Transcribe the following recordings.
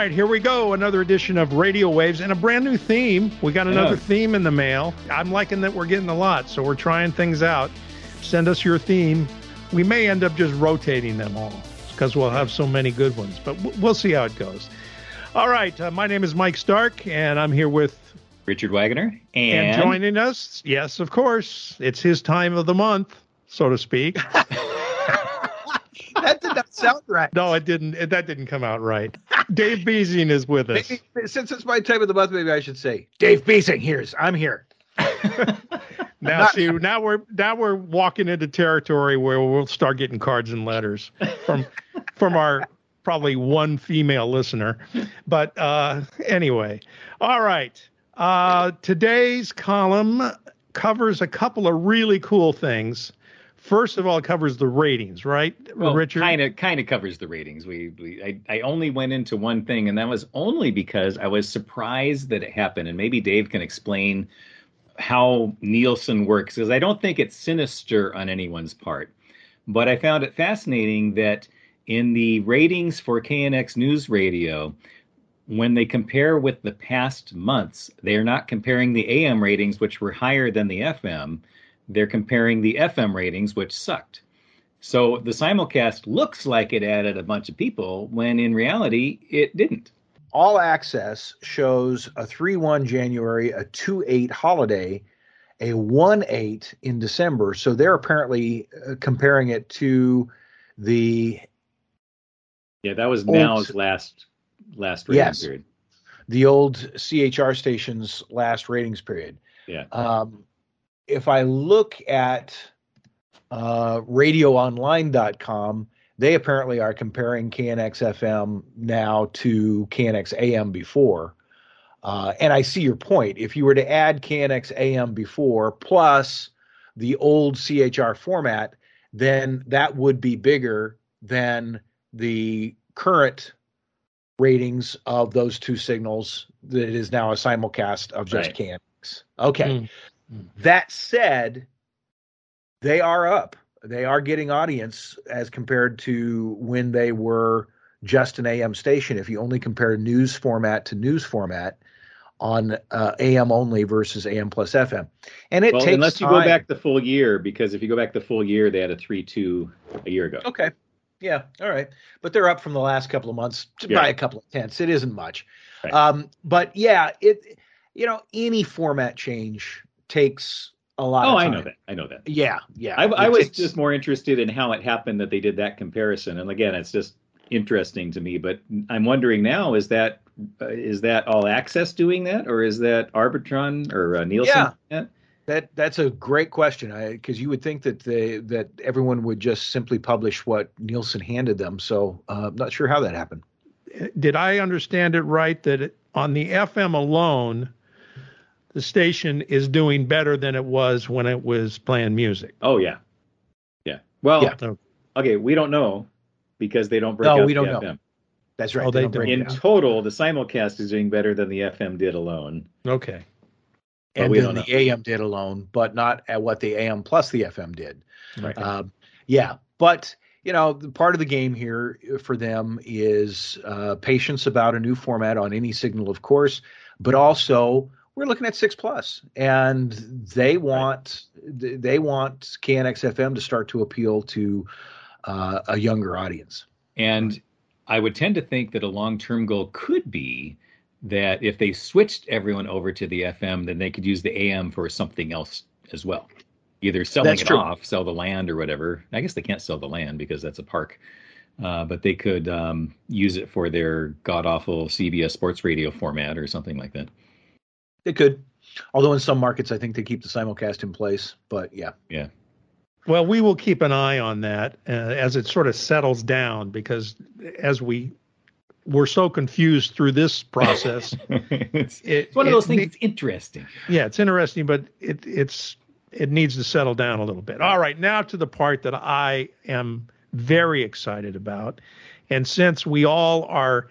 right, here we go. Another edition of Radio Waves and a brand new theme. We got another Yeah. theme in the mail. I'm liking that we're getting a lot, so we're trying things out. Send us your theme. We may end up just rotating them all because we'll have so many good ones, but we'll see how it goes. All right, uh, my name is Mike Stark, and I'm here with Richard Wagner and, and, joining us. Yes, of course, it's his time of the month, so to speak. that did not sound right. no, it didn't. It, that didn't come out right. Dave Beasing is with us. Maybe, since it's my time of the month, maybe I should say Dave Beasing. Here's I'm here. Now, Not- see, now we're now we're walking into territory where we'll start getting cards and letters from from our probably one female listener. But uh, anyway, all right. Uh, today's column covers a couple of really cool things. First of all, it covers the ratings, right, well, Richard? kind of kind of covers the ratings. We, we I, I only went into one thing, and that was only because I was surprised that it happened. And maybe Dave can explain how Nielsen works, because I don't think it's sinister on anyone's part. But I found it fascinating that in the ratings for KNX News Radio, when they compare with the past months, they are not comparing the AM ratings, which were higher than the FM. They're comparing the FM ratings, which sucked. So the simulcast looks like it added a bunch of people, when in reality, it didn't. All Access shows a three one January, a two eight holiday, a one eight in December. So they're apparently uh, comparing it to the Yeah, that was Old- now's last last rating Yes. period. the old CHR station's last ratings period. Yeah. Um, if I look at uh, radioonline.com, they apparently are comparing KNX FM now to KNX AM before. Uh, and I see your point. If you were to add KNX AM before plus the old CHR format, then that would be bigger than the current ratings of those two signals that it is now a simulcast of just Right. KNX. Okay. Mm. That said, they are up. They are getting audience as compared to when they were just an AM station. If you only compare news format to news format on uh, AM only versus AM plus FM, and it well, takes unless you time. go back the full year, because if you go back the full year, they had a three two a year ago. Okay. Yeah. All right. But they're up from the last couple of months Yeah. by a couple of tenths. It isn't much. Right. Um, but yeah, it you know, any format change takes a lot Oh, of I know that. I know that. Yeah, yeah. I, I was takes- just more interested in how it happened that they did that comparison. And again, it's just interesting to me. But I'm wondering now: is that uh, is that all access doing that, or is that Arbitron or uh, Nielsen? Yeah. that? that that's a great question because you would think that they that everyone would just simply publish what Nielsen handed them. So uh, I'm not sure how that happened. did I understand it right that on the FM alone, the station is doing better than it was when it was playing music? Oh yeah, yeah. Well, Yeah. Okay. okay, we don't know because they don't break No, out we don't know. FM. That's right. Oh, they don't do. break In total, the simulcast is doing better than the FM did alone. Okay. but and we then don't the AM did alone, but not at what the AM plus the FM did. Right. Um, yeah, but you know, the part of the game here for them is uh, patience about a new format on any signal, of course, but also we're looking at six plus, and they want they want KNX FM to start to appeal to uh, a younger audience. And I would tend to think that a long term goal could be that if they switched everyone over to the FM, then they could use the AM for something else as well. Either selling That's it true. off, sell the land or whatever. I guess they can't sell the land because that's a park. Uh, but they could um, use it for their god awful CBS sports radio format or something like that. They could, although in some markets I think they keep the simulcast in place. But yeah, Yeah. Well, we will keep an eye on that uh, as it sort of settles down because as we we're so confused through this process. it's, It, it's one of it those things ne- that's interesting. yeah, it's interesting, but it it's it needs to settle down a little bit. All right, now to the part that I am very excited about, and since we all are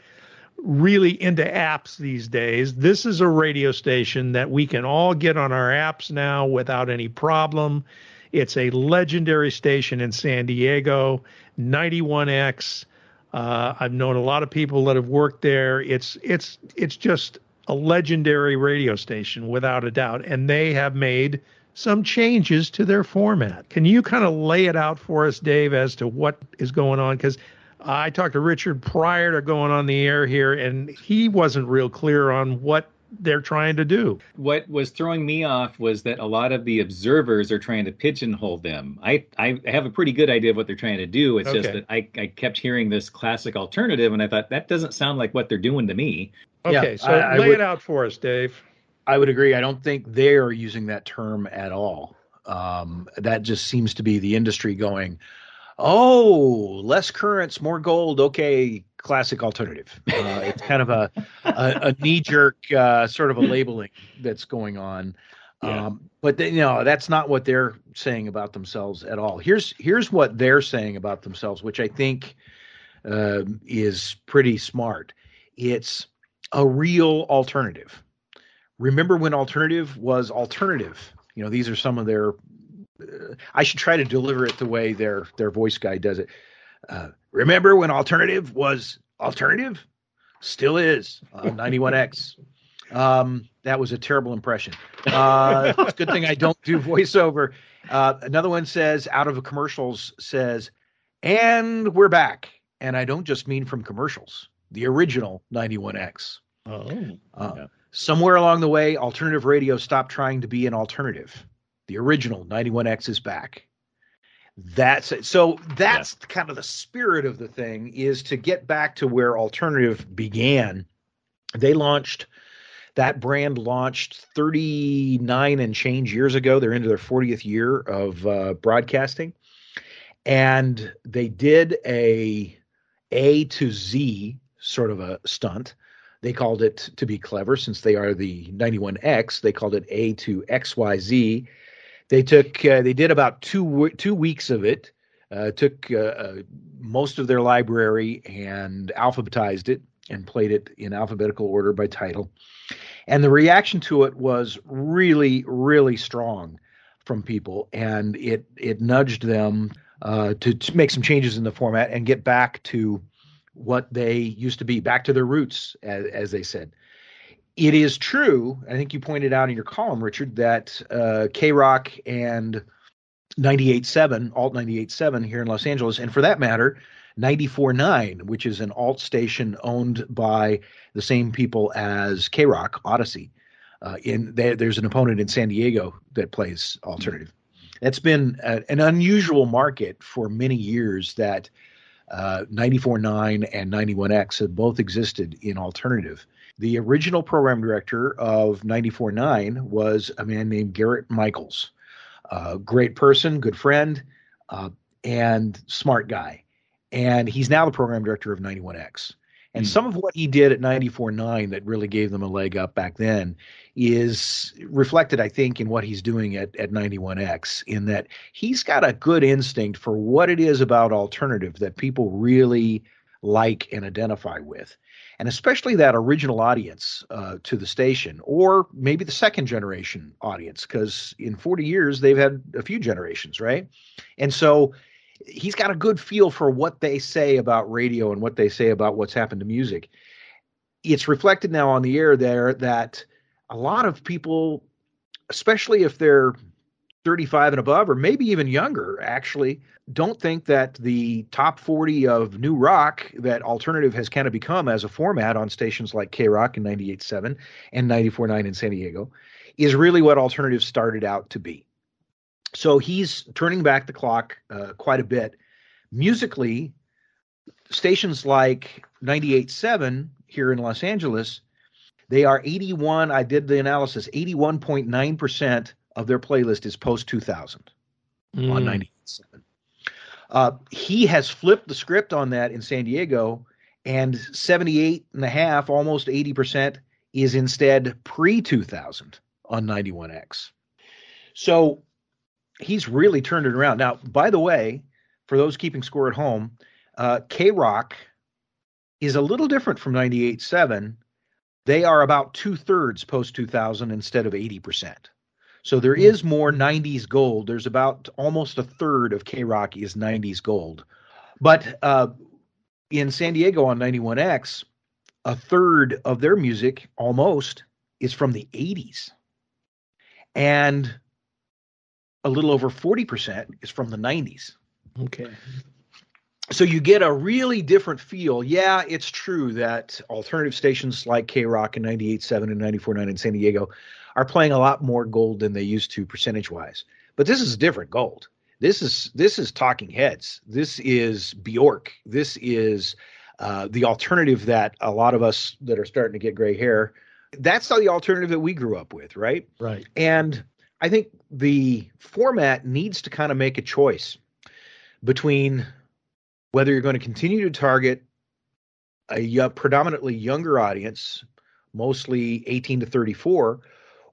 really into apps these days, this is a radio station that we can all get on our apps now without any problem. It's a legendary station in San Diego, 91X. Uh, I've known a lot of people that have worked there. It's it's it's just a legendary radio station without a doubt, and they have made some changes to their format. Can you kind of lay it out for us, Dave, as to what is going on? Because I talked to Richard prior to going on the air here, and he wasn't real clear on what they're trying to do. What was throwing me off was that a lot of the observers are trying to pigeonhole them. I, I have a pretty good idea of what they're trying to do. It's okay. just that I, I kept hearing this classic alternative, and I thought that doesn't sound like what they're doing to me. Okay, yeah, so I, lay I would, it out for us, Dave. I would agree. I don't think they're using that term at all. Um, that just seems to be the industry going, oh, less currents, more gold. Okay, classic alternative. Uh, it's kind of a, a, a knee jerk uh, sort of a labeling that's going on. Yeah. Um, but they, you know that's not what they're saying about themselves at all. Here's here's what they're saying about themselves, which I think uh, is pretty smart. It's a real alternative. Remember when alternative was alternative? You know, these are some of their. Uh, I should try to deliver it the way their their voice guy does it. Uh, remember when alternative was alternative? Still is uh, 91X. Um, that was a terrible impression. Uh, it's a good thing I don't do voiceover. Uh, another one says, out of commercials, says, and we're back. And I don't just mean from commercials, the original 91X. Oh. Uh, yeah. Somewhere along the way, alternative radio stopped trying to be an alternative. The original 91X is back. That's it. So that's yeah. kind of the spirit of the thing is to get back to where alternative began. They launched that brand launched 39 and change years ago. They're into their 40th year of uh, broadcasting. And they did a A to Z sort of a stunt. They called it to be clever since they are the 91X, they called it A to XYZ they took uh, they did about two two weeks of it. Uh, took uh, uh, most of their library and alphabetized it and played it in alphabetical order by title. And the reaction to it was really, really strong from people, and it it nudged them uh, to, to make some changes in the format and get back to what they used to be, back to their roots, as, as they said it is true. I think you pointed out in your column, Richard, that uh, K Rock and 98.7, Alt 98.7 here in Los Angeles, and for that matter, 94.9, which is an alt station owned by the same people as K Rock, Audacy. Uh, in there, there's an opponent in San Diego that plays alternative. That's been a, an unusual market for many years. That uh, 94.9 and 91X have both existed in alternative. The original program director of 94.9 was a man named Garrett Michaels. Uh, great person, good friend, uh, and smart guy. And he's now the program director of 91X. And mm. some of what he did at 94.9 that really gave them a leg up back then is reflected, I think, in what he's doing at, at 91X, in that he's got a good instinct for what it is about alternative that people really like and identify with and especially that original audience uh, to the station, or maybe the second generation audience, because in 40 years they've had a few generations, right? And so he's got a good feel for what they say about radio and what they say about what's happened to music. It's reflected now on the air there that a lot of people, especially if they're 35 and above, or maybe even younger, actually, don't think that the top 40 of new rock that alternative has kind of become as a format on stations like K Rock and 98.7 and 94.9 in San Diego is really what alternative started out to be. So he's turning back the clock uh, quite a bit. Musically, stations like 98.7 here in Los Angeles, they are 81, I did the analysis, 81.9% of their playlist is post 2000 mm. on 98.7. Uh, he has flipped the script on that in San Diego, and 78 and a half, almost 80% is instead pre 2000 on 91X. So he's really turned it around. Now, by the way, for those keeping score at home, uh, K Rock is a little different from 98.7. They are about two thirds post 2000 instead of 80%. So there hmm. is more 90s gold. There's about almost a third of K Rock is 90s gold. But uh, in San Diego on 91X, a third of their music almost is from the 80s. And a little over 40% is from the 90s. Okay. So you get a really different feel. Yeah, it's true that alternative stations like K Rock and 98.7 and 94.9 in San Diego are playing a lot more gold than they used to percentage wise. But this is different gold. This is this is Talking Heads. This is Bjork. This is uh, the alternative that a lot of us that are starting to get gray hair. That's not the alternative that we grew up with, right? Right. And I think the format needs to kind of make a choice between whether you're going to continue to target a predominantly younger audience, mostly 18 to 34,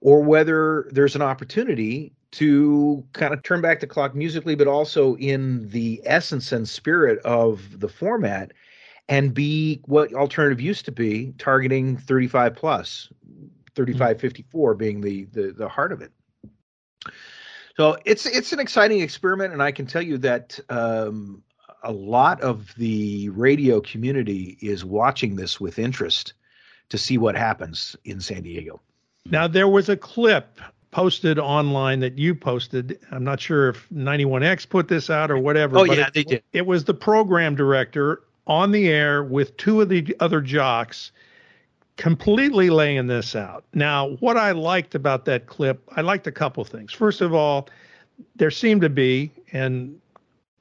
or whether there's an opportunity to kind of turn back the clock musically, but also in the essence and spirit of the format and be what alternative used to be, targeting 35 plus, 35 54 being the, the, the heart of it. So it's it's an exciting experiment, and I can tell you that um, a lot of the radio community is watching this with interest to see what happens in San Diego. Now there was a clip posted online that you posted. I'm not sure if 91X put this out or whatever. Oh yeah, it, they did. It was the program director on the air with two of the other jocks completely laying this out. Now, what I liked about that clip, I liked a couple things. First of all, there seemed to be, and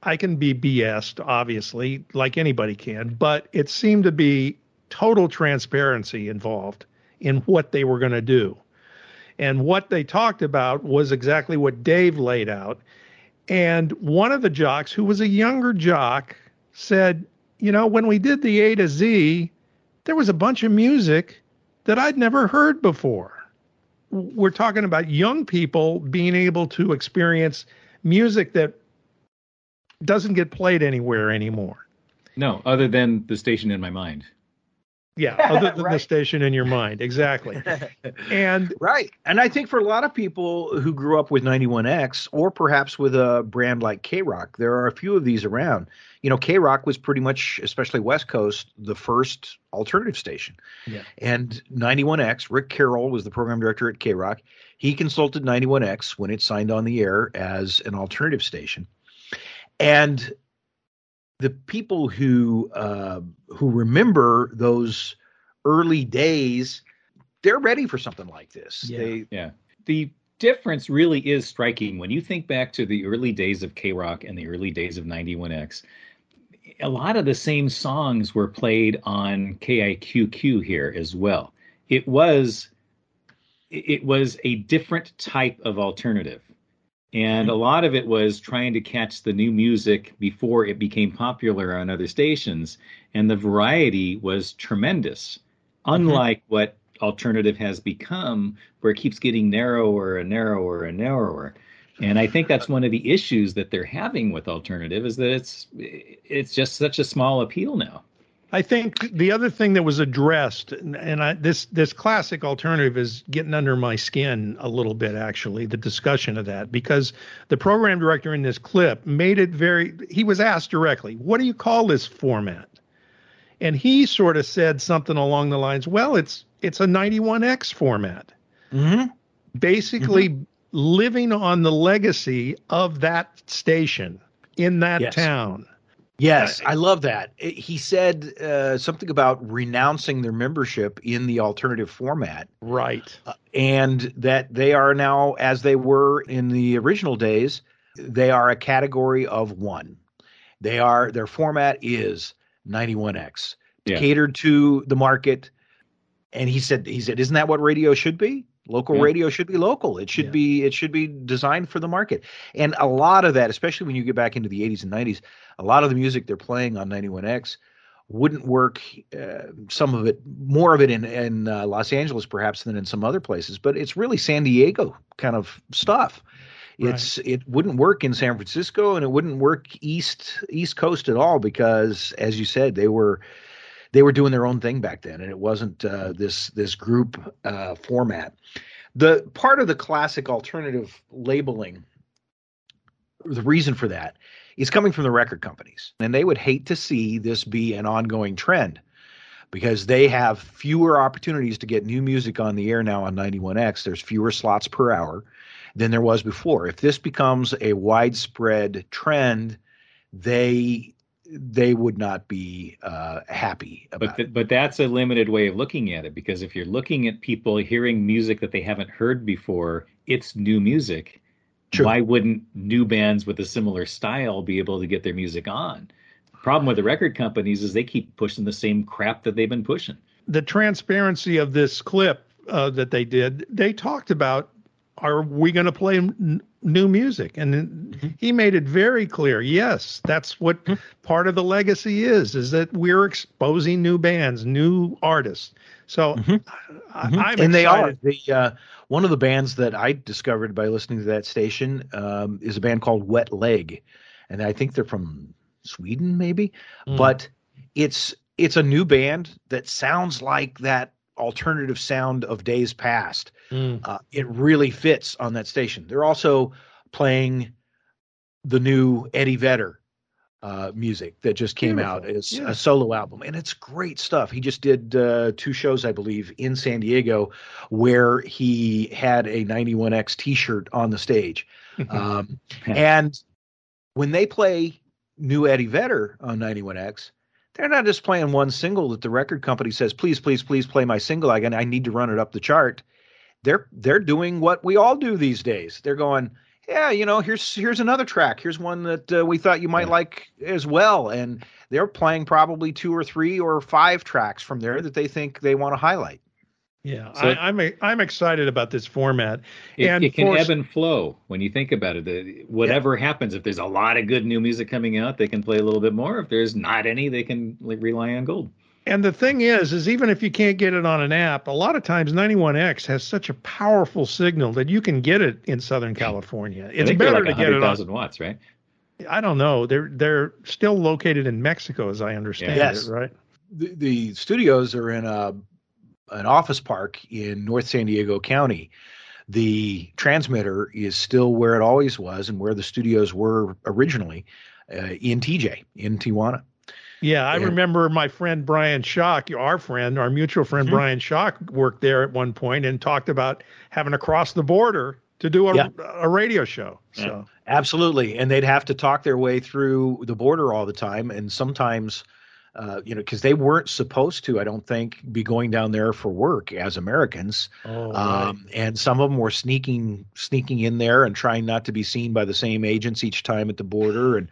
I can be BSed, obviously, like anybody can, but it seemed to be total transparency involved in what they were going to do. And what they talked about was exactly what Dave laid out. And one of the jocks, who was a younger jock, said, You know, when we did the A to Z, there was a bunch of music that I'd never heard before. We're talking about young people being able to experience music that doesn't get played anywhere anymore. No, other than the station in my mind. Yeah, other than right. the station in your mind. Exactly. and right. And I think for a lot of people who grew up with 91X or perhaps with a brand like K Rock, there are a few of these around. You know, K Rock was pretty much, especially West Coast, the first alternative station. Yeah. And 91X, Rick Carroll was the program director at K Rock. He consulted 91X when it signed on the air as an alternative station. And the people who uh, who remember those early days, they're ready for something like this. Yeah. They, yeah. The difference really is striking when you think back to the early days of K Rock and the early days of 91X. A lot of the same songs were played on KIQQ here as well. It was it was a different type of alternative. And a lot of it was trying to catch the new music before it became popular on other stations. And the variety was tremendous, mm-hmm. unlike mm-hmm. what alternative has become, where it keeps getting narrower and narrower and narrower. And I think that's one of the issues that they're having with alternative is that it's it's just such a small appeal now. I think the other thing that was addressed, and I, this this classic alternative is getting under my skin a little bit. Actually, the discussion of that because the program director in this clip made it very. He was asked directly, "What do you call this format?" And he sort of said something along the lines, "Well, it's it's a 91x format." Mm-hmm. Basically, mm-hmm. living on the legacy of that station in that yes. town Yes, I love that. He said uh, something about renouncing their membership in the alternative format. Right. Uh, and that they are now, as they were in the original days, they are a category of one. They are, their format is 91X, yeah. catered to the market. And he said, he said, isn't that what radio should be? Local yeah. radio should be local. It should yeah. be it should be designed for the market. And a lot of that, especially when you get back into the 80s and 90s, a lot of the music they're playing on 91X wouldn't work. Uh, some of it, more of it in in uh, Los Angeles perhaps than in some other places, but it's really San Diego kind of stuff. It's right. it wouldn't work in San Francisco and it wouldn't work east East Coast at all because, as you said, they were they were doing their own thing back then, and it wasn't uh, this this group uh, format. The part of the classic alternative labeling, the reason for that is coming from the record companies. And they would hate to see this be an ongoing trend because they have fewer opportunities to get new music on the air now on 91X. There's fewer slots per hour than there was before. If this becomes a widespread trend, they they would not be uh, happy about but th- but that's a limited way of looking at it because if you're looking at people hearing music that they haven't heard before it's new music. True. why wouldn't new bands with a similar style be able to get their music on? The problem with the record companies is they keep pushing the same crap that they've been pushing. The transparency of this clip uh, that they did they talked about are we going to play n- new music and mm-hmm. he made it very clear yes that's what mm-hmm. part of the legacy is is that we're exposing new bands new artists so mm-hmm. I, am mm-hmm. and they are the uh, one of the bands that i discovered by listening to that station um, is a band called wet leg and i think they're from sweden maybe mm. but it's it's a new band that sounds like that alternative sound of days past. Mm. Uh, it really fits on that station. They're also playing the new Eddie Vedder uh, music that just came Beautiful. out as yeah. a solo album, and it's great stuff. He just did uh, two shows, I believe, in San Diego, where he had a 91X T-shirt on the stage, um, and when they play new Eddie Vedder on 91X, they're not just playing one single that the record company says, please, please, please play my single again. I need to run it up the chart. They're they're doing what we all do these days. They're going, yeah, you know, here's here's another track. Here's one that uh, we thought you might yeah. like as well, and they're playing probably two or three or five tracks from there that they think they want to highlight. Yeah, so I, am I'm, I'm excited about this format. It, and it can for, ebb and flow when you think about it. The, whatever yeah. happens, if there's a lot of good new music coming out, they can play a little bit more. If there's not any, they can rely on gold. And the thing is, is even if you can't get it on an app, a lot of times 91X has such a powerful signal that you can get it in Southern California. It's better like to get it on watts, right? I don't know. They're they're still located in Mexico, as I understand yes. it, right? The, the studios are in a an office park in North San Diego County, the transmitter is still where it always was and where the studios were originally uh, in TJ in Tijuana. Yeah, I and, remember my friend Brian Shock, our friend, our mutual friend mm-hmm. Brian Shock, worked there at one point and talked about having to cross the border to do a, yeah. a radio show. So yeah. absolutely, and they'd have to talk their way through the border all the time, and sometimes uh, you know, because they weren't supposed to, I don't think, be going down there for work as Americans. Oh, um, right. And some of them were sneaking, sneaking in there and trying not to be seen by the same agents each time at the border, and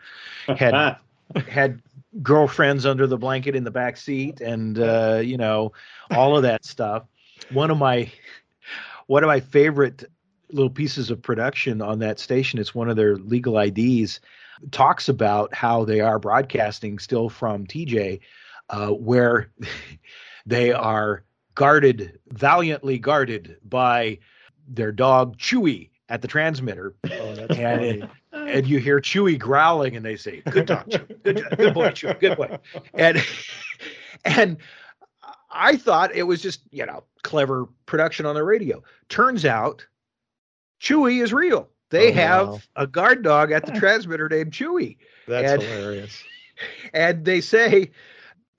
had had girlfriends under the blanket in the back seat, and uh, you know, all of that stuff. One of my one of my favorite little pieces of production on that station. It's one of their legal IDs talks about how they are broadcasting still from TJ, uh, where they are guarded, valiantly guarded by their dog Chewy at the transmitter. Oh, and, and you hear Chewy growling, and they say, "Good dog, Chewy. Good, good boy, Chewy. Good boy." And and I thought it was just you know clever production on the radio. Turns out, Chewy is real. They oh, have wow. a guard dog at the transmitter named Chewy. That's and, hilarious. And they say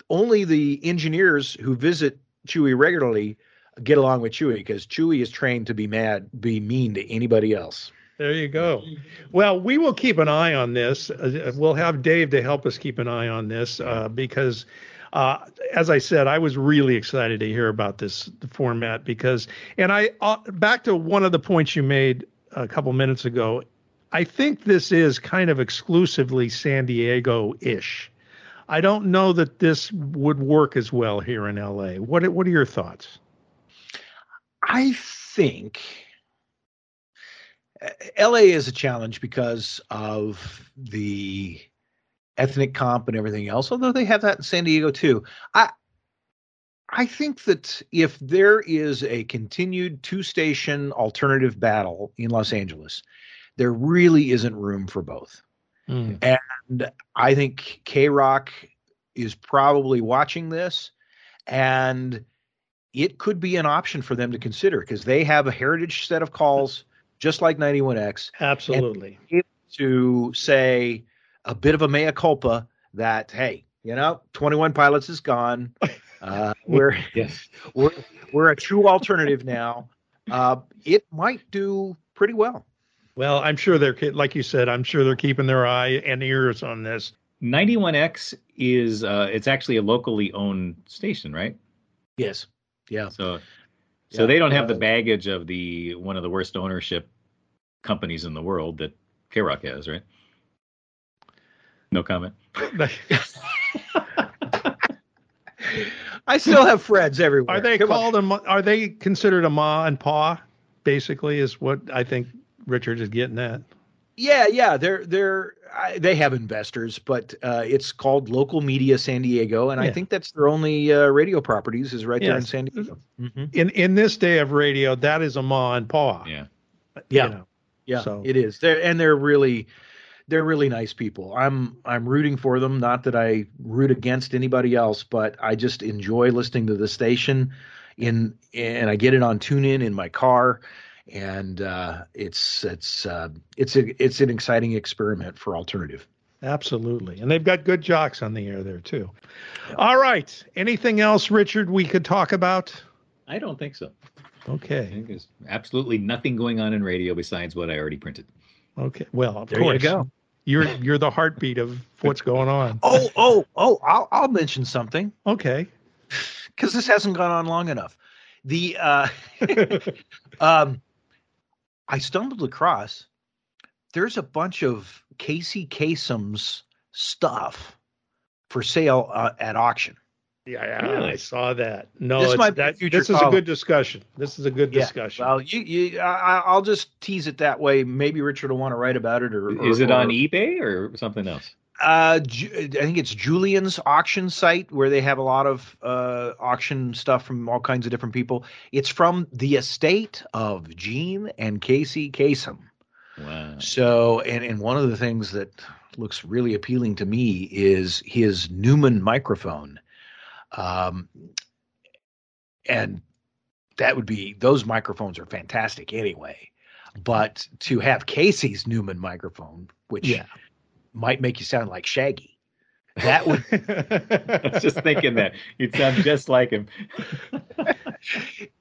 only the engineers who visit Chewy regularly get along with Chewy because Chewy is trained to be mad, be mean to anybody else. There you go. Well, we will keep an eye on this. Uh, we'll have Dave to help us keep an eye on this uh, because, uh, as I said, I was really excited to hear about this format because, and I uh, back to one of the points you made a couple minutes ago, I think this is kind of exclusively San Diego ish. I don't know that this would work as well here in LA. What what are your thoughts? I think uh, LA is a challenge because of the ethnic comp and everything else, although they have that in San Diego too. I I think that if there is a continued two station alternative battle in Los Angeles, there really isn't room for both. Mm. And I think K Rock is probably watching this and it could be an option for them to consider because they have a heritage set of calls just like 91X. Absolutely. To say, a bit of a mea culpa that hey, you know, 21 Pilots is gone. Uh, we're Yes. we're we're a true alternative now. Uh, it might do pretty well. Well, I'm sure they're like you said. I'm sure they're keeping their eye and ears on this. 91X is uh, it's actually a locally owned station, right? Yes. Yeah. So so Yeah, they don't have uh, the baggage of the one of the worst ownership companies in the world that K Rock has, right? No comment. I still have Freds everywhere. Are they Come on. called a? Are they considered a ma and pa? Basically, is what I think Richard is getting at. Yeah, yeah, they're they're I, they have investors, but uh, it's called Local Media San Diego, and I think that's their only uh, radio properties is right there in San Diego. Mhm. In in this day of radio, that is a ma and pa. Yeah. you Yeah. know. Yeah, So- it is. They're and they're really they're really nice people. I'm I'm rooting for them. Not that I root against anybody else, but I just enjoy listening to the station. In and I get it on TuneIn in my car, and uh, it's it's uh, it's a it's an exciting experiment for alternative. Absolutely. And they've got good jocks on the air there too. All right. Anything else, Richard, we could talk about? I don't think so. I Okay. think there's absolutely nothing going on in radio besides what I already printed. Okay. Well, of There you course. go. You're you're the heartbeat of what's going on. Oh oh oh! I'll I'll mention something. Okay. because this hasn't gone on long enough. The uh, um, I stumbled across there's a bunch of Casey Kasem's stuff for sale uh, at auction. Yeah, yeah, Really? I saw that. No, This might be that, future this is a good discussion. This is a good Yeah, discussion. Well, you, you I, I'll just tease it that way. Maybe Richard will want to write about it, or, or Is it on or- eBay or something else? Uh, I think it's Julien's auction site where they have a lot of uh, auction stuff from all kinds of different people. It's from the estate of Jean and Casey Kasem. Wow. So, and and one of the things that looks really appealing to me is his Neumann microphone, um, and that would be those microphones are fantastic anyway. But to have Casey's Neumann microphone, which Yeah. might make you sound like Shaggy, that would I was just thinking that you'd sound just like him.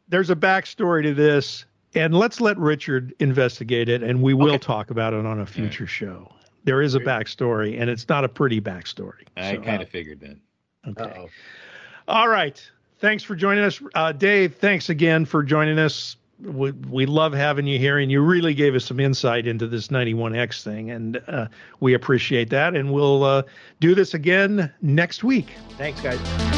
There's a backstory to this, and let's let Richard investigate it, and we will Okay. talk about it on a future show. There is a backstory, and it's not a pretty backstory. I So, kind of figured that. okay. Uh-oh. All right. Thanks for joining us, uh, Dave. Thanks again for joining us. We, we love having you here, and you really gave us some insight into this 91X thing, and uh, we appreciate that. And we'll uh, do this again next week. Thanks, guys.